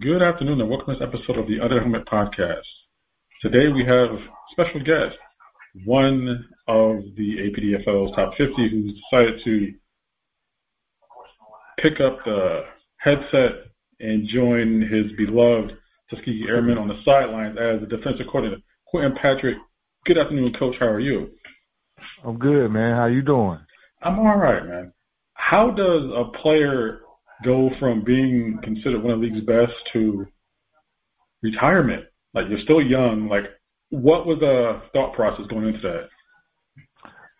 Good afternoon and welcome to this episode of the Under Helmet Podcast. Today we have a special guest, one of the APDFL's top 50 who's decided to pick up the headset and join his beloved Tuskegee Airmen on the sidelines as the defensive coordinator. Quentin Patrick, good afternoon, Coach. How are you? I'm good, man. How you doing? I'm all right, man. How does a player go from being considered one of the league's best to retirement? Like you're still young. Like what was the thought process going into that?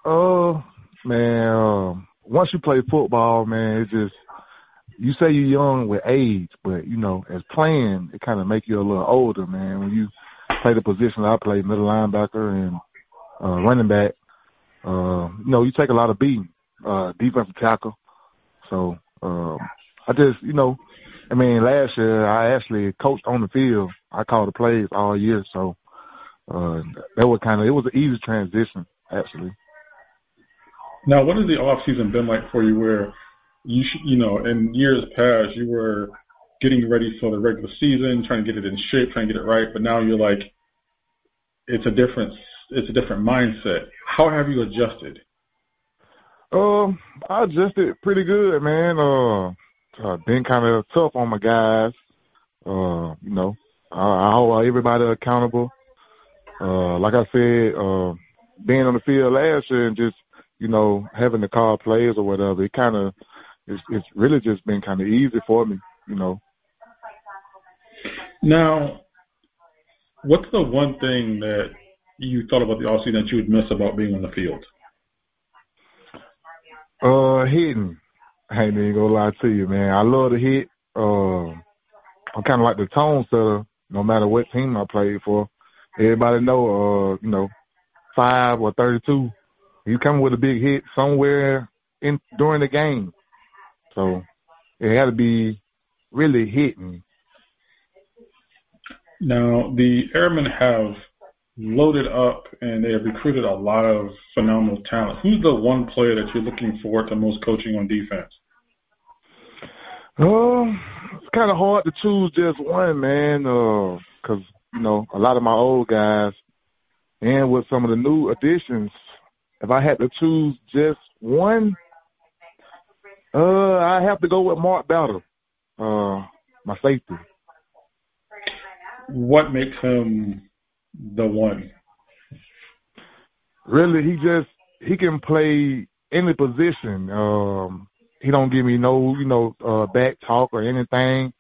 Oh, man. Um, once you play football, man, it's just you say you're young with age, but you know, as playing, it kind of make you a little older, man. When you play the position I play, middle linebacker and uh, running back, uh, you know, you take a lot of beating, uh, defensive tackle. So um, I just, you know, I mean, last year I actually coached on the field. I called the plays all year, so uh, that was kind of it was an easy transition actually. Now, what has the off season been like for you? Where you sh- you know in years past you were getting ready for the regular season, trying to get it in shape, trying to get it right, but now you're like it's a different it's a different mindset. How have you adjusted? Um, I adjusted pretty good, man. Uh, uh been kind of tough on my guys. Uh, you know, I, I hold everybody accountable. Uh, like I said, uh, being on the field last year and just you know having to call plays or whatever, it kind of it's it's really just been kind of easy for me, you know. Now, what's the one thing that you thought about the off season that you would miss about being on the field? Uh, hitting. I ain't even gonna lie to you, man. I love to hit. Uh, I'm kind of like the tone setter. No matter what team I played for, everybody know. Uh, you know, five or thirty-two. You come with a big hit somewhere in during the game, so it had to be really hitting. Now, the Airmen have loaded up and they have recruited a lot of phenomenal talent. Who's the one player that you're looking forward to most coaching on defense? Uh, it's kind of hard to choose just one, man. Uh, cause you know a lot of my old guys, and with some of the new additions, if I had to choose just one, uh, I have to go with Mark Bowder, uh, my safety. What makes him the one? Really, he just he can play any position. Um, he don't give me no, you know, uh, back talk or anything.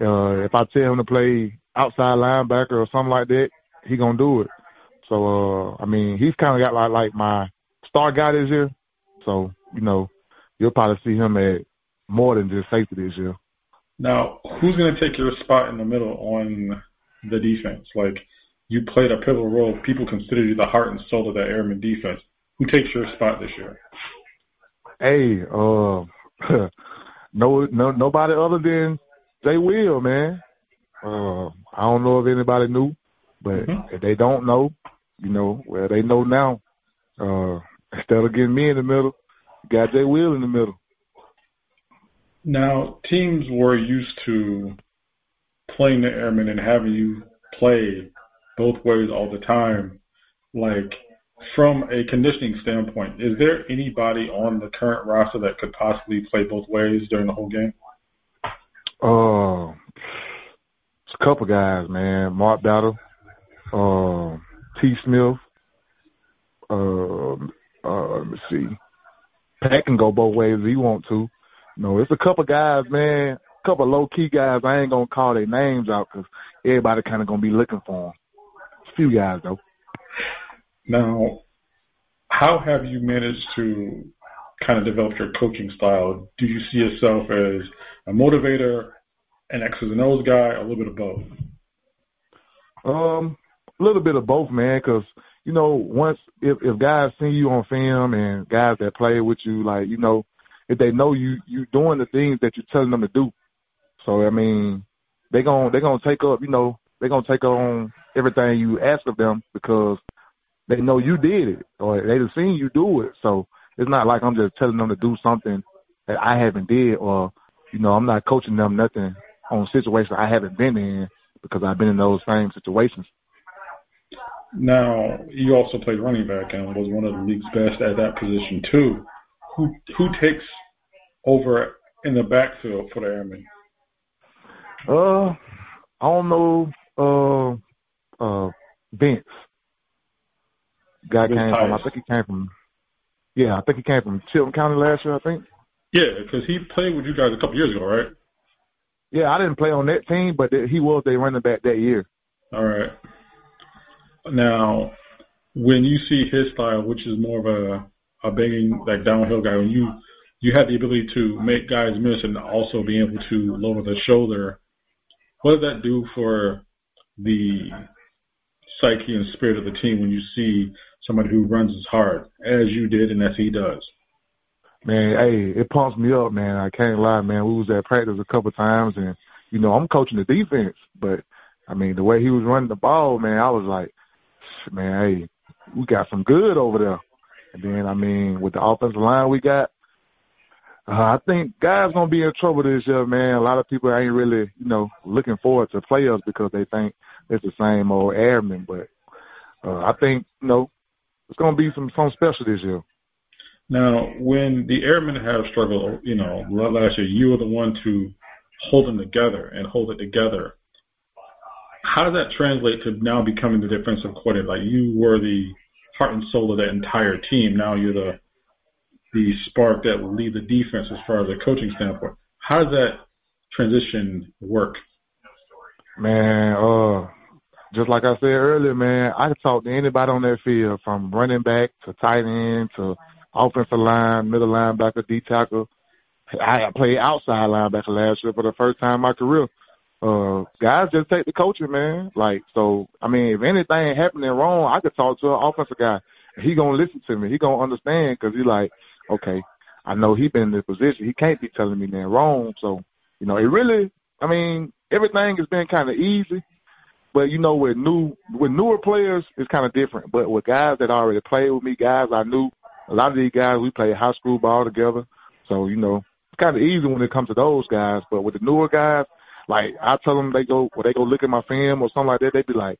Uh, if I tell him to play outside linebacker or something like that, he gonna do it. So uh, I mean, he's kind of got like like my star guy this year. So you know, you'll probably see him at more than just safety this year. Now, who's going to take your spot in the middle on the defense? Like, you played a pivotal role. People consider you the heart and soul of that airman defense. Who takes your spot this year? Hey, uh, no, no, nobody other than Jay Will, man. Uh, I don't know if anybody knew, but mm-hmm. if they don't know, you know, well, they know now. Uh, instead of getting me in the middle, got Jay Will in the middle. Now, teams were used to playing the airmen and having you play both ways all the time. Like, from a conditioning standpoint, is there anybody on the current roster that could possibly play both ways during the whole game? Uh, it's a couple guys, man. Mark Battle, uh, T. Smith. Uh, uh, let me see. Pat can go both ways if he want to. No, it's a couple guys, man. A couple low key guys. I ain't gonna call their names out because everybody kind of gonna be looking for them. Few guys though. Now, how have you managed to kind of develop your coaching style? Do you see yourself as a motivator, an X's and O's guy, a little bit of both? Um, a little bit of both, man. Because you know, once if if guys see you on film and guys that play with you, like you know, if they know you you doing the things that you're telling them to do. So I mean, they gonna they gonna take up, you know, they gonna take on everything you ask of them because they know you did it or they've seen you do it. So it's not like I'm just telling them to do something that I haven't did or you know I'm not coaching them nothing on situations I haven't been in because I've been in those same situations. Now you also played running back and was one of the league's best at that position too. Who who takes over in the backfield for the Airmen? Uh, I don't know. Uh, uh, Vince. Guy Vince came from. I think he came from. Yeah, I think he came from Tilton County last year. I think. Yeah, because he played with you guys a couple years ago, right? Yeah, I didn't play on that team, but he was their running back that year. All right. Now, when you see his style, which is more of a a banging like downhill guy, when you you have the ability to make guys miss and also be able to lower the shoulder. What does that do for the psyche and spirit of the team when you see somebody who runs as hard as you did and as he does? Man, hey, it pumps me up, man. I can't lie, man. We was at practice a couple times, and you know I'm coaching the defense, but I mean the way he was running the ball, man, I was like, man, hey, we got some good over there. And then I mean with the offensive line we got, uh, I think guys gonna be in trouble this year, man. A lot of people ain't really, you know, looking forward to play us because they think it's the same old airmen. But uh, I think, you know, it's gonna be some some special this year. Now, when the airmen have struggled, you know, last year, you were the one to hold them together and hold it together. How does that translate to now becoming the defensive coordinator? Like you were the heart and soul of that entire team. Now you're the the spark that will lead the defense as far as a coaching standpoint. How does that transition work? Man, uh, just like I said earlier, man, I can talk to anybody on that field from running back to tight end to offensive line, middle linebacker, D tackle. I played outside linebacker last year for the first time in my career. Uh, guys just take the coaching, man. Like, so, I mean, if anything happening wrong, I could talk to an offensive guy. He gonna listen to me. He gonna understand because he like, okay, I know he been in this position. He can't be telling me nothing wrong. So, you know, it really, I mean, everything has been kind of easy. But you know, with new with newer players, it's kind of different. But with guys that already played with me, guys I knew, a lot of these guys we played high school ball together. So you know, it's kind of easy when it comes to those guys. But with the newer guys, like I tell them they go, when they go look at my film or something like that, They'd be like,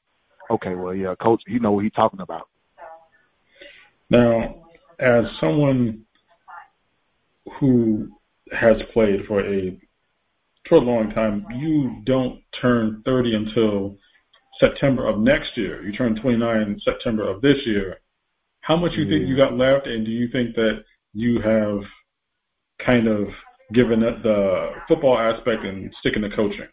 okay, well yeah, coach, he know what he's talking about. Now, as someone who has played for a for a long time, you don't turn 30 until September of next year. You turn 29 in September of this year. How much you think you got left, and do you think that you have kind of given up the football aspect and sticking to coaching?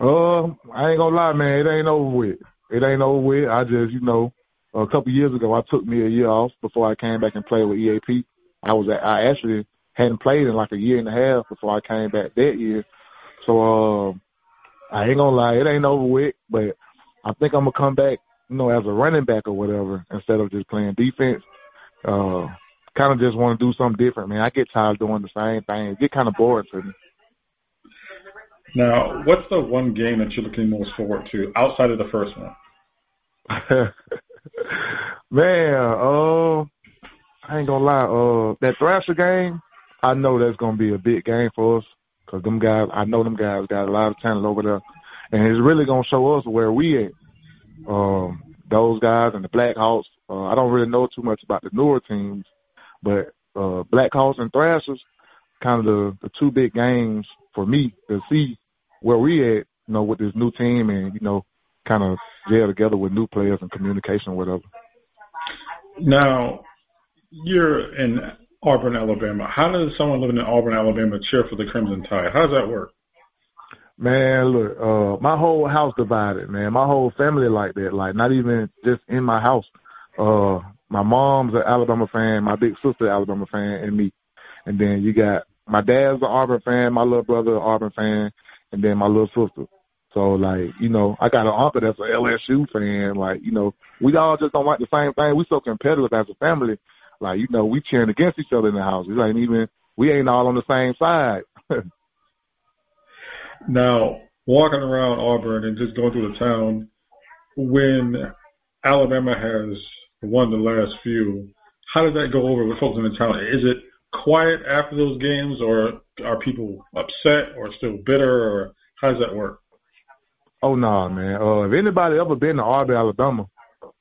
Uh, I ain't gonna lie, man. It ain't over with. It ain't over with. I just, you know, a couple years ago, I took me a year off before I came back and played with EAP. I was at, I actually hadn't played in like a year and a half before I came back that year. So uh, I ain't gonna lie, it ain't over with, but I think I'm gonna come back, you know, as a running back or whatever instead of just playing defense. Uh, kind of just want to do something different, man. I get tired of doing the same thing. It get kind of boring to me. Now, what's the one game that you're looking most forward to outside of the first one? man, uh, I ain't gonna lie. Uh, that Thrasher game, I know that's gonna be a big game for us because them guys, I know them guys got a lot of talent over there, and it's really gonna show us where we at. Um, those guys and the Blackhawks. Uh, I don't really know too much about the newer teams, but uh, Blackhawks and Thrashers, kind of the, the two big games for me to see where we at, you know, with this new team and you know, kind of gel together with new players and communication, whatever. Now, you're in Auburn, Alabama. How does someone living in Auburn, Alabama cheer for the Crimson Tide? How does that work? Man, look, uh, my whole house divided, man. My whole family like that. Like, not even just in my house. Uh, my mom's an Alabama fan, my big sister Alabama fan, and me. And then you got my dad's an Auburn fan, my little brother an Auburn fan, and then my little sister. So like, you know, I got an uncle that's an LSU fan. Like, you know, we all just don't like the same thing. We so competitive as a family. Like, you know, we cheering against each other in the house. Like even we ain't all on the same side. now, walking around Auburn and just going through the town, when Alabama has won the last few, how does that go over with folks in the town? Is it quiet after those games, or are people upset, or still bitter, or how does that work? Oh no, nah, man. Uh, if anybody ever been to Auburn, Alabama,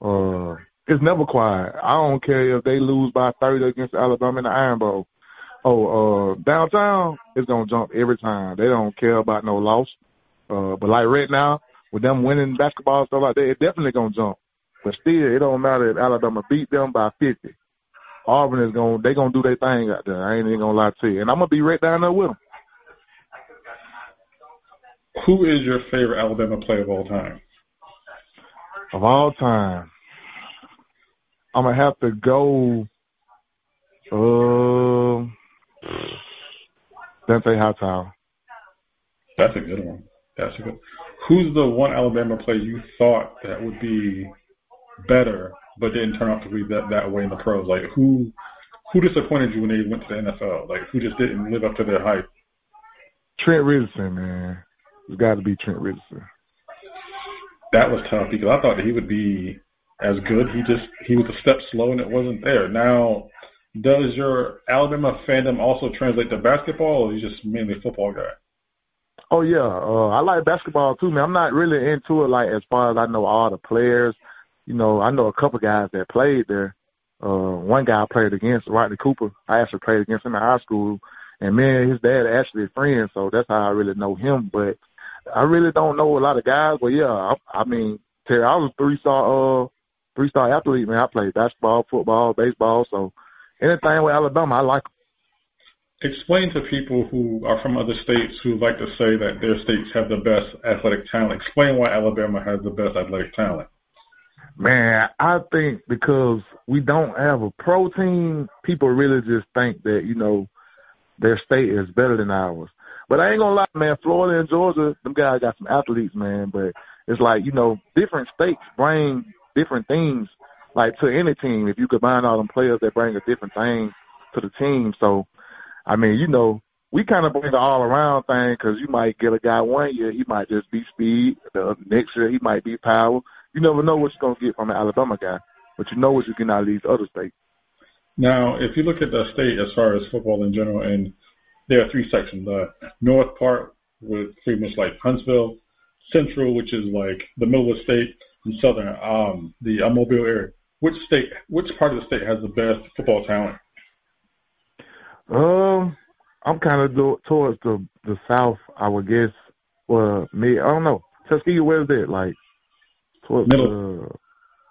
uh, it's never quiet. I don't care if they lose by thirty against Alabama in the Iron Bowl. Oh, uh, downtown, it's gonna jump every time. They don't care about no loss. Uh, but like right now, with them winning basketball stuff like that, it definitely gonna jump. But still, it don't matter if Alabama beat them by fifty. Auburn is gonna they gonna do their thing out there. I ain't even gonna lie to you, and I'm gonna be right down there with them. Who is your favorite Alabama player of all time? Of all time, I'm gonna have to go. Uh, Dont'a Hightower. That's a good one. That's a good. Who's the one Alabama player you thought that would be better, but didn't turn out to be that that way in the pros? Like who who disappointed you when they went to the NFL? Like who just didn't live up to their hype? Trent Richardson, man. It's got to be Trent Richardson. That was tough because I thought that he would be as good. He just he was a step slow and it wasn't there. Now, does your Alabama fandom also translate to basketball, or are you just mainly a football guy? Oh yeah, uh, I like basketball too, man. I'm not really into it like as far as I know all the players. You know, I know a couple guys that played there. Uh, one guy I played against, Rodney Cooper. I actually played against him in high school, and man, his dad actually a friend, so that's how I really know him. But I really don't know a lot of guys. But yeah, I, I mean, Terry, I was a three star, uh, three star athlete, man. I played basketball, football, baseball, so anything with Alabama, I like. Explain to people who are from other states who like to say that their states have the best athletic talent. Explain why Alabama has the best athletic talent. Man, I think because we don't have a pro team, people really just think that, you know, their state is better than ours. But I ain't gonna lie, man, Florida and Georgia, them guys got some athletes, man, but it's like, you know, different states bring different things like to any team. If you combine all them players that bring a different thing to the team. So, I mean, you know, we kind of bring the all around thing because you might get a guy one year, he might just be speed. The next year, he might be power. You never know what you're going to get from an Alabama guy, but you know what you get out of these other states. Now, if you look at the state as far as football in general, and there are three sections. The north part, with pretty much like Huntsville, central, which is like the middle of the state, and southern, um, the uh, Mobile area. Which state, which part of the state has the best football talent? Um, I'm kind of do- towards the the south, I would guess. Well, me, I don't know. Tuskegee, where's that? Like towards middle.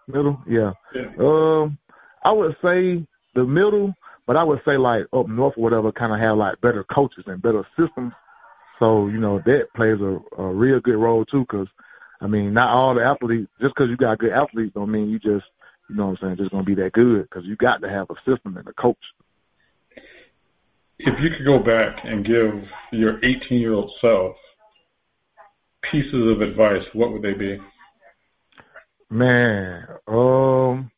the middle? Yeah. yeah. Um, I would say the middle, but I would say like up north or whatever, kind of have like better coaches and better systems. So you know that plays a, a real good role too, because I mean, not all the athletes. Just because you got good athletes, don't mean you just you know what I'm saying, just going to be that good because you got to have a system and a coach. If you could go back and give your 18 year old self pieces of advice, what would they be? Man, um,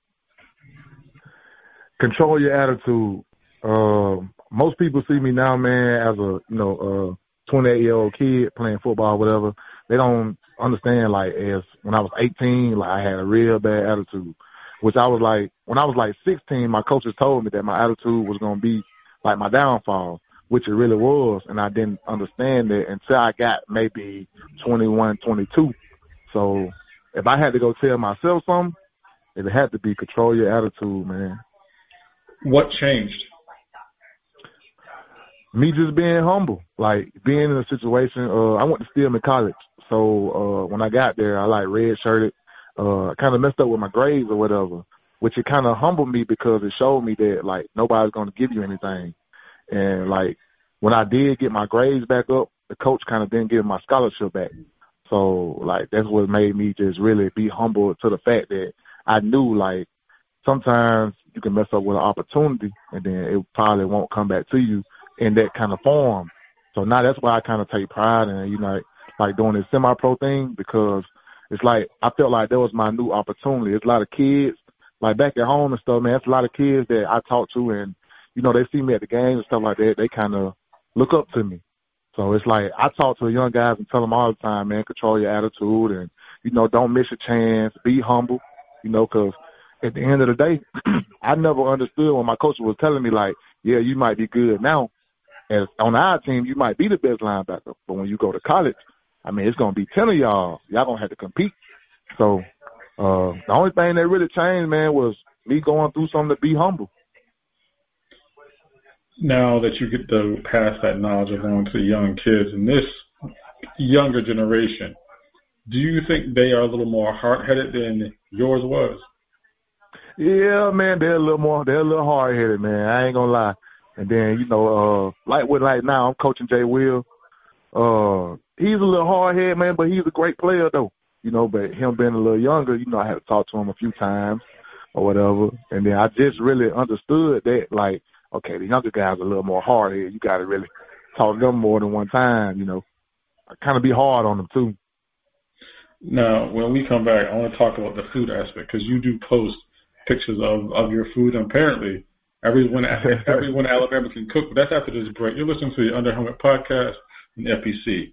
control your attitude. Um, most people see me now, man, as a you know, uh, 28 year old kid playing football, whatever. They don't understand like as when I was 18, like I had a real bad attitude, which I was like when I was like 16, my coaches told me that my attitude was gonna be like my downfall, which it really was, and I didn't understand it until I got maybe 21, 22. So if I had to go tell myself something, it had to be control your attitude, man. What changed? Me just being humble, like being in a situation. Uh, I went to Stillman College, so uh, when I got there, I like red shirted. Uh, kind of messed up with my grades or whatever, which it kind of humbled me because it showed me that like nobody's going to give you anything. And like when I did get my grades back up, the coach kind of didn't give my scholarship back. So like that's what made me just really be humble to the fact that I knew like sometimes you can mess up with an opportunity and then it probably won't come back to you in that kind of form. So now that's why I kind of take pride in, you know, like doing this semi-pro thing because it's like I felt like that was my new opportunity. It's a lot of kids, like back at home and stuff, man. It's a lot of kids that I talk to, and you know they see me at the games and stuff like that. They kind of look up to me. So it's like I talk to the young guys and tell them all the time, man, control your attitude and you know don't miss a chance, be humble, you know, because at the end of the day, I never understood when my coach was telling me like, yeah, you might be good now, as on our team, you might be the best linebacker, but when you go to college, I mean, it's gonna be ten of y'all. Y'all gonna have to compete. So uh the only thing that really changed, man, was me going through something to be humble. Now that you get to pass that knowledge along to the young kids in this younger generation, do you think they are a little more hard headed than yours was? Yeah, man, they're a little more they're a little hard headed, man. I ain't gonna lie. And then, you know, uh like with like now I'm coaching Jay Will. Uh he's a little hard head, man, but he's a great player though. You know, but him being a little younger, you know, I had to talk to him a few times or whatever. And then I just really understood that like, okay, the younger guys are a little more hard head. You gotta really talk to them more than one time, you know. I kinda be hard on them too. Now, when we come back, I want to talk about the food aspect because you do post pictures of, of your food. And apparently, everyone everyone in Alabama can cook. But that's after this break. You're listening to the Under Helmet podcast the FPC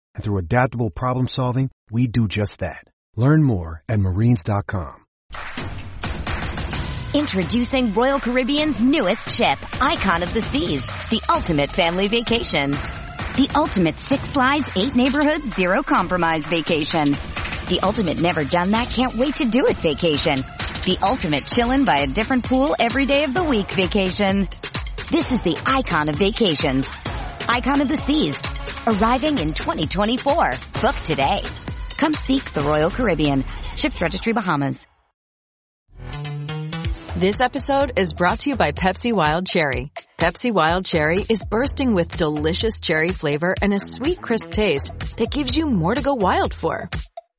And through adaptable problem solving, we do just that. Learn more at marines.com. Introducing Royal Caribbean's newest ship, Icon of the Seas, the ultimate family vacation. The ultimate six slides, eight neighborhoods, zero compromise vacation. The ultimate never done that, can't wait to do it vacation. The ultimate chillin' by a different pool every day of the week vacation. This is the icon of vacations. Icon of the Seas. Arriving in 2024. Book today. Come seek the Royal Caribbean. Ships Registry Bahamas. This episode is brought to you by Pepsi Wild Cherry. Pepsi Wild Cherry is bursting with delicious cherry flavor and a sweet, crisp taste that gives you more to go wild for.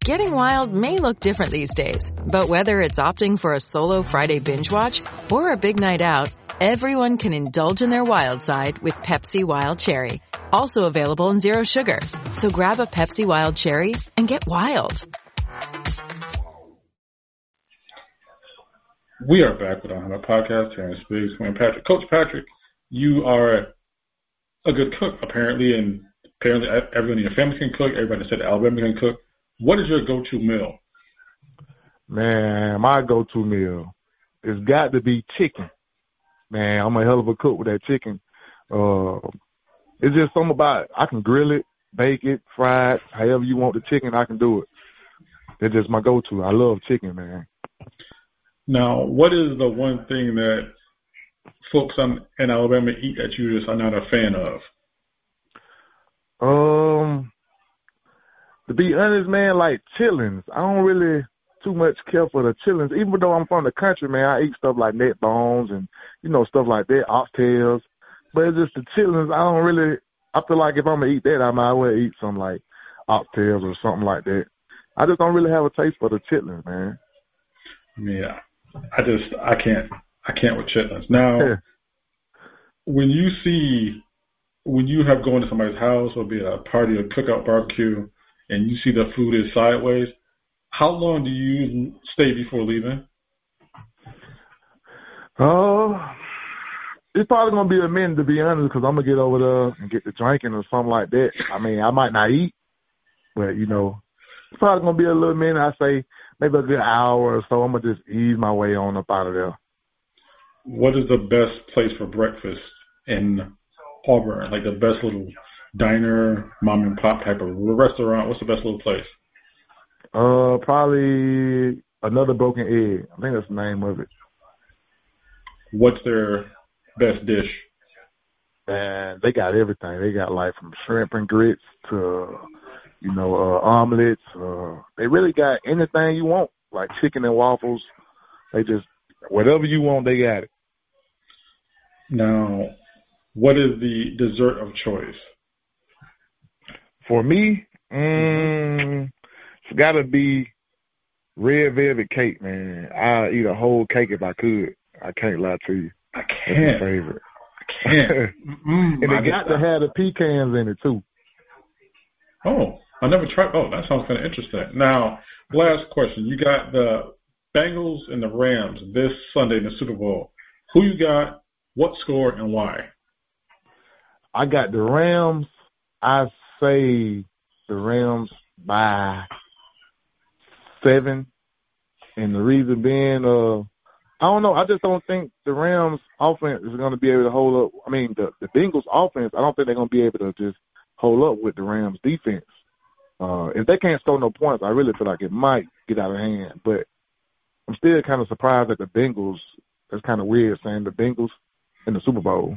Getting wild may look different these days, but whether it's opting for a solo Friday binge watch or a big night out, everyone can indulge in their wild side with Pepsi Wild Cherry. Also available in zero sugar. So grab a Pepsi Wild Cherry and get wild. We are back with our podcast. Terrence Biggs, Wayne Patrick. Coach Patrick, you are a good cook, apparently, and apparently everyone in your family can cook. Everybody said Alabama can cook. What is your go-to meal? Man, my go-to meal has got to be chicken. Man, I'm a hell of a cook with that chicken. Uh, it's just something about it. I can grill it, bake it, fry it, however you want the chicken, I can do it. It's just my go-to. I love chicken, man. Now, what is the one thing that folks in Alabama eat that you just are not a fan of? Um, to be honest, man, like chitlins. I don't really too much care for the chitlins. Even though I'm from the country, man, I eat stuff like neck bones and you know stuff like that, oxtails. But it's just the chitlins. I don't really. I feel like if I'm gonna eat that, I might as well eat some like oxtails or something like that. I just don't really have a taste for the chitlins, man. Yeah, I just I can't I can't with chitlins. Now, when you see when you have gone to somebody's house or be at a party or cookout barbecue, and you see the food is sideways, how long do you stay before leaving? Oh, uh, it's probably gonna be a minute to be honest, because I'm gonna get over there and get the drinking or something like that. I mean, I might not eat, but you know, it's probably gonna be a little minute. I say maybe a good hour or so. I'm gonna just ease my way on up out of there. What is the best place for breakfast in Auburn? Like the best little diner, mom and pop type of restaurant? What's the best little place? Uh, probably another broken egg. I think that's the name of it. What's their best dish? And they got everything. They got like from shrimp and grits to, you know, uh, omelets. Uh, they really got anything you want, like chicken and waffles. They just whatever you want, they got it. Now, what is the dessert of choice? For me, mm, it's got to be red velvet cake, man. I eat a whole cake if I could. I can't lie to you. I can't. favorite. I can't. mm, and it got to have the pecans in it too. Oh, I never tried. Oh, that sounds kind of interesting. Now, last question. You got the Bengals and the Rams this Sunday in the Super Bowl. Who you got? What score and why? I got the Rams. I say the Rams by seven, and the reason being, uh, I don't know. I just don't think the Rams offense is going to be able to hold up. I mean, the the Bengals offense. I don't think they're going to be able to just hold up with the Rams defense. Uh, if they can't score no points, I really feel like it might get out of hand. But I'm still kind of surprised at the Bengals. That's kind of weird saying the Bengals in the Super Bowl.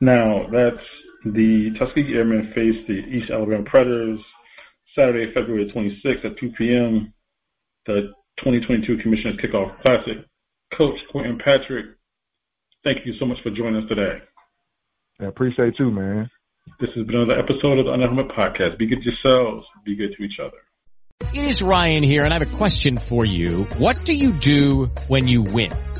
Now that's the Tuskegee Airmen face the East Alabama Predators Saturday, February 26th at 2 p.m. The 2022 Commissioners Kickoff Classic. Coach Quentin Patrick, thank you so much for joining us today. I appreciate you, man. This has been another episode of the Under Helmet Podcast. Be good to yourselves. Be good to each other. It is Ryan here, and I have a question for you. What do you do when you win?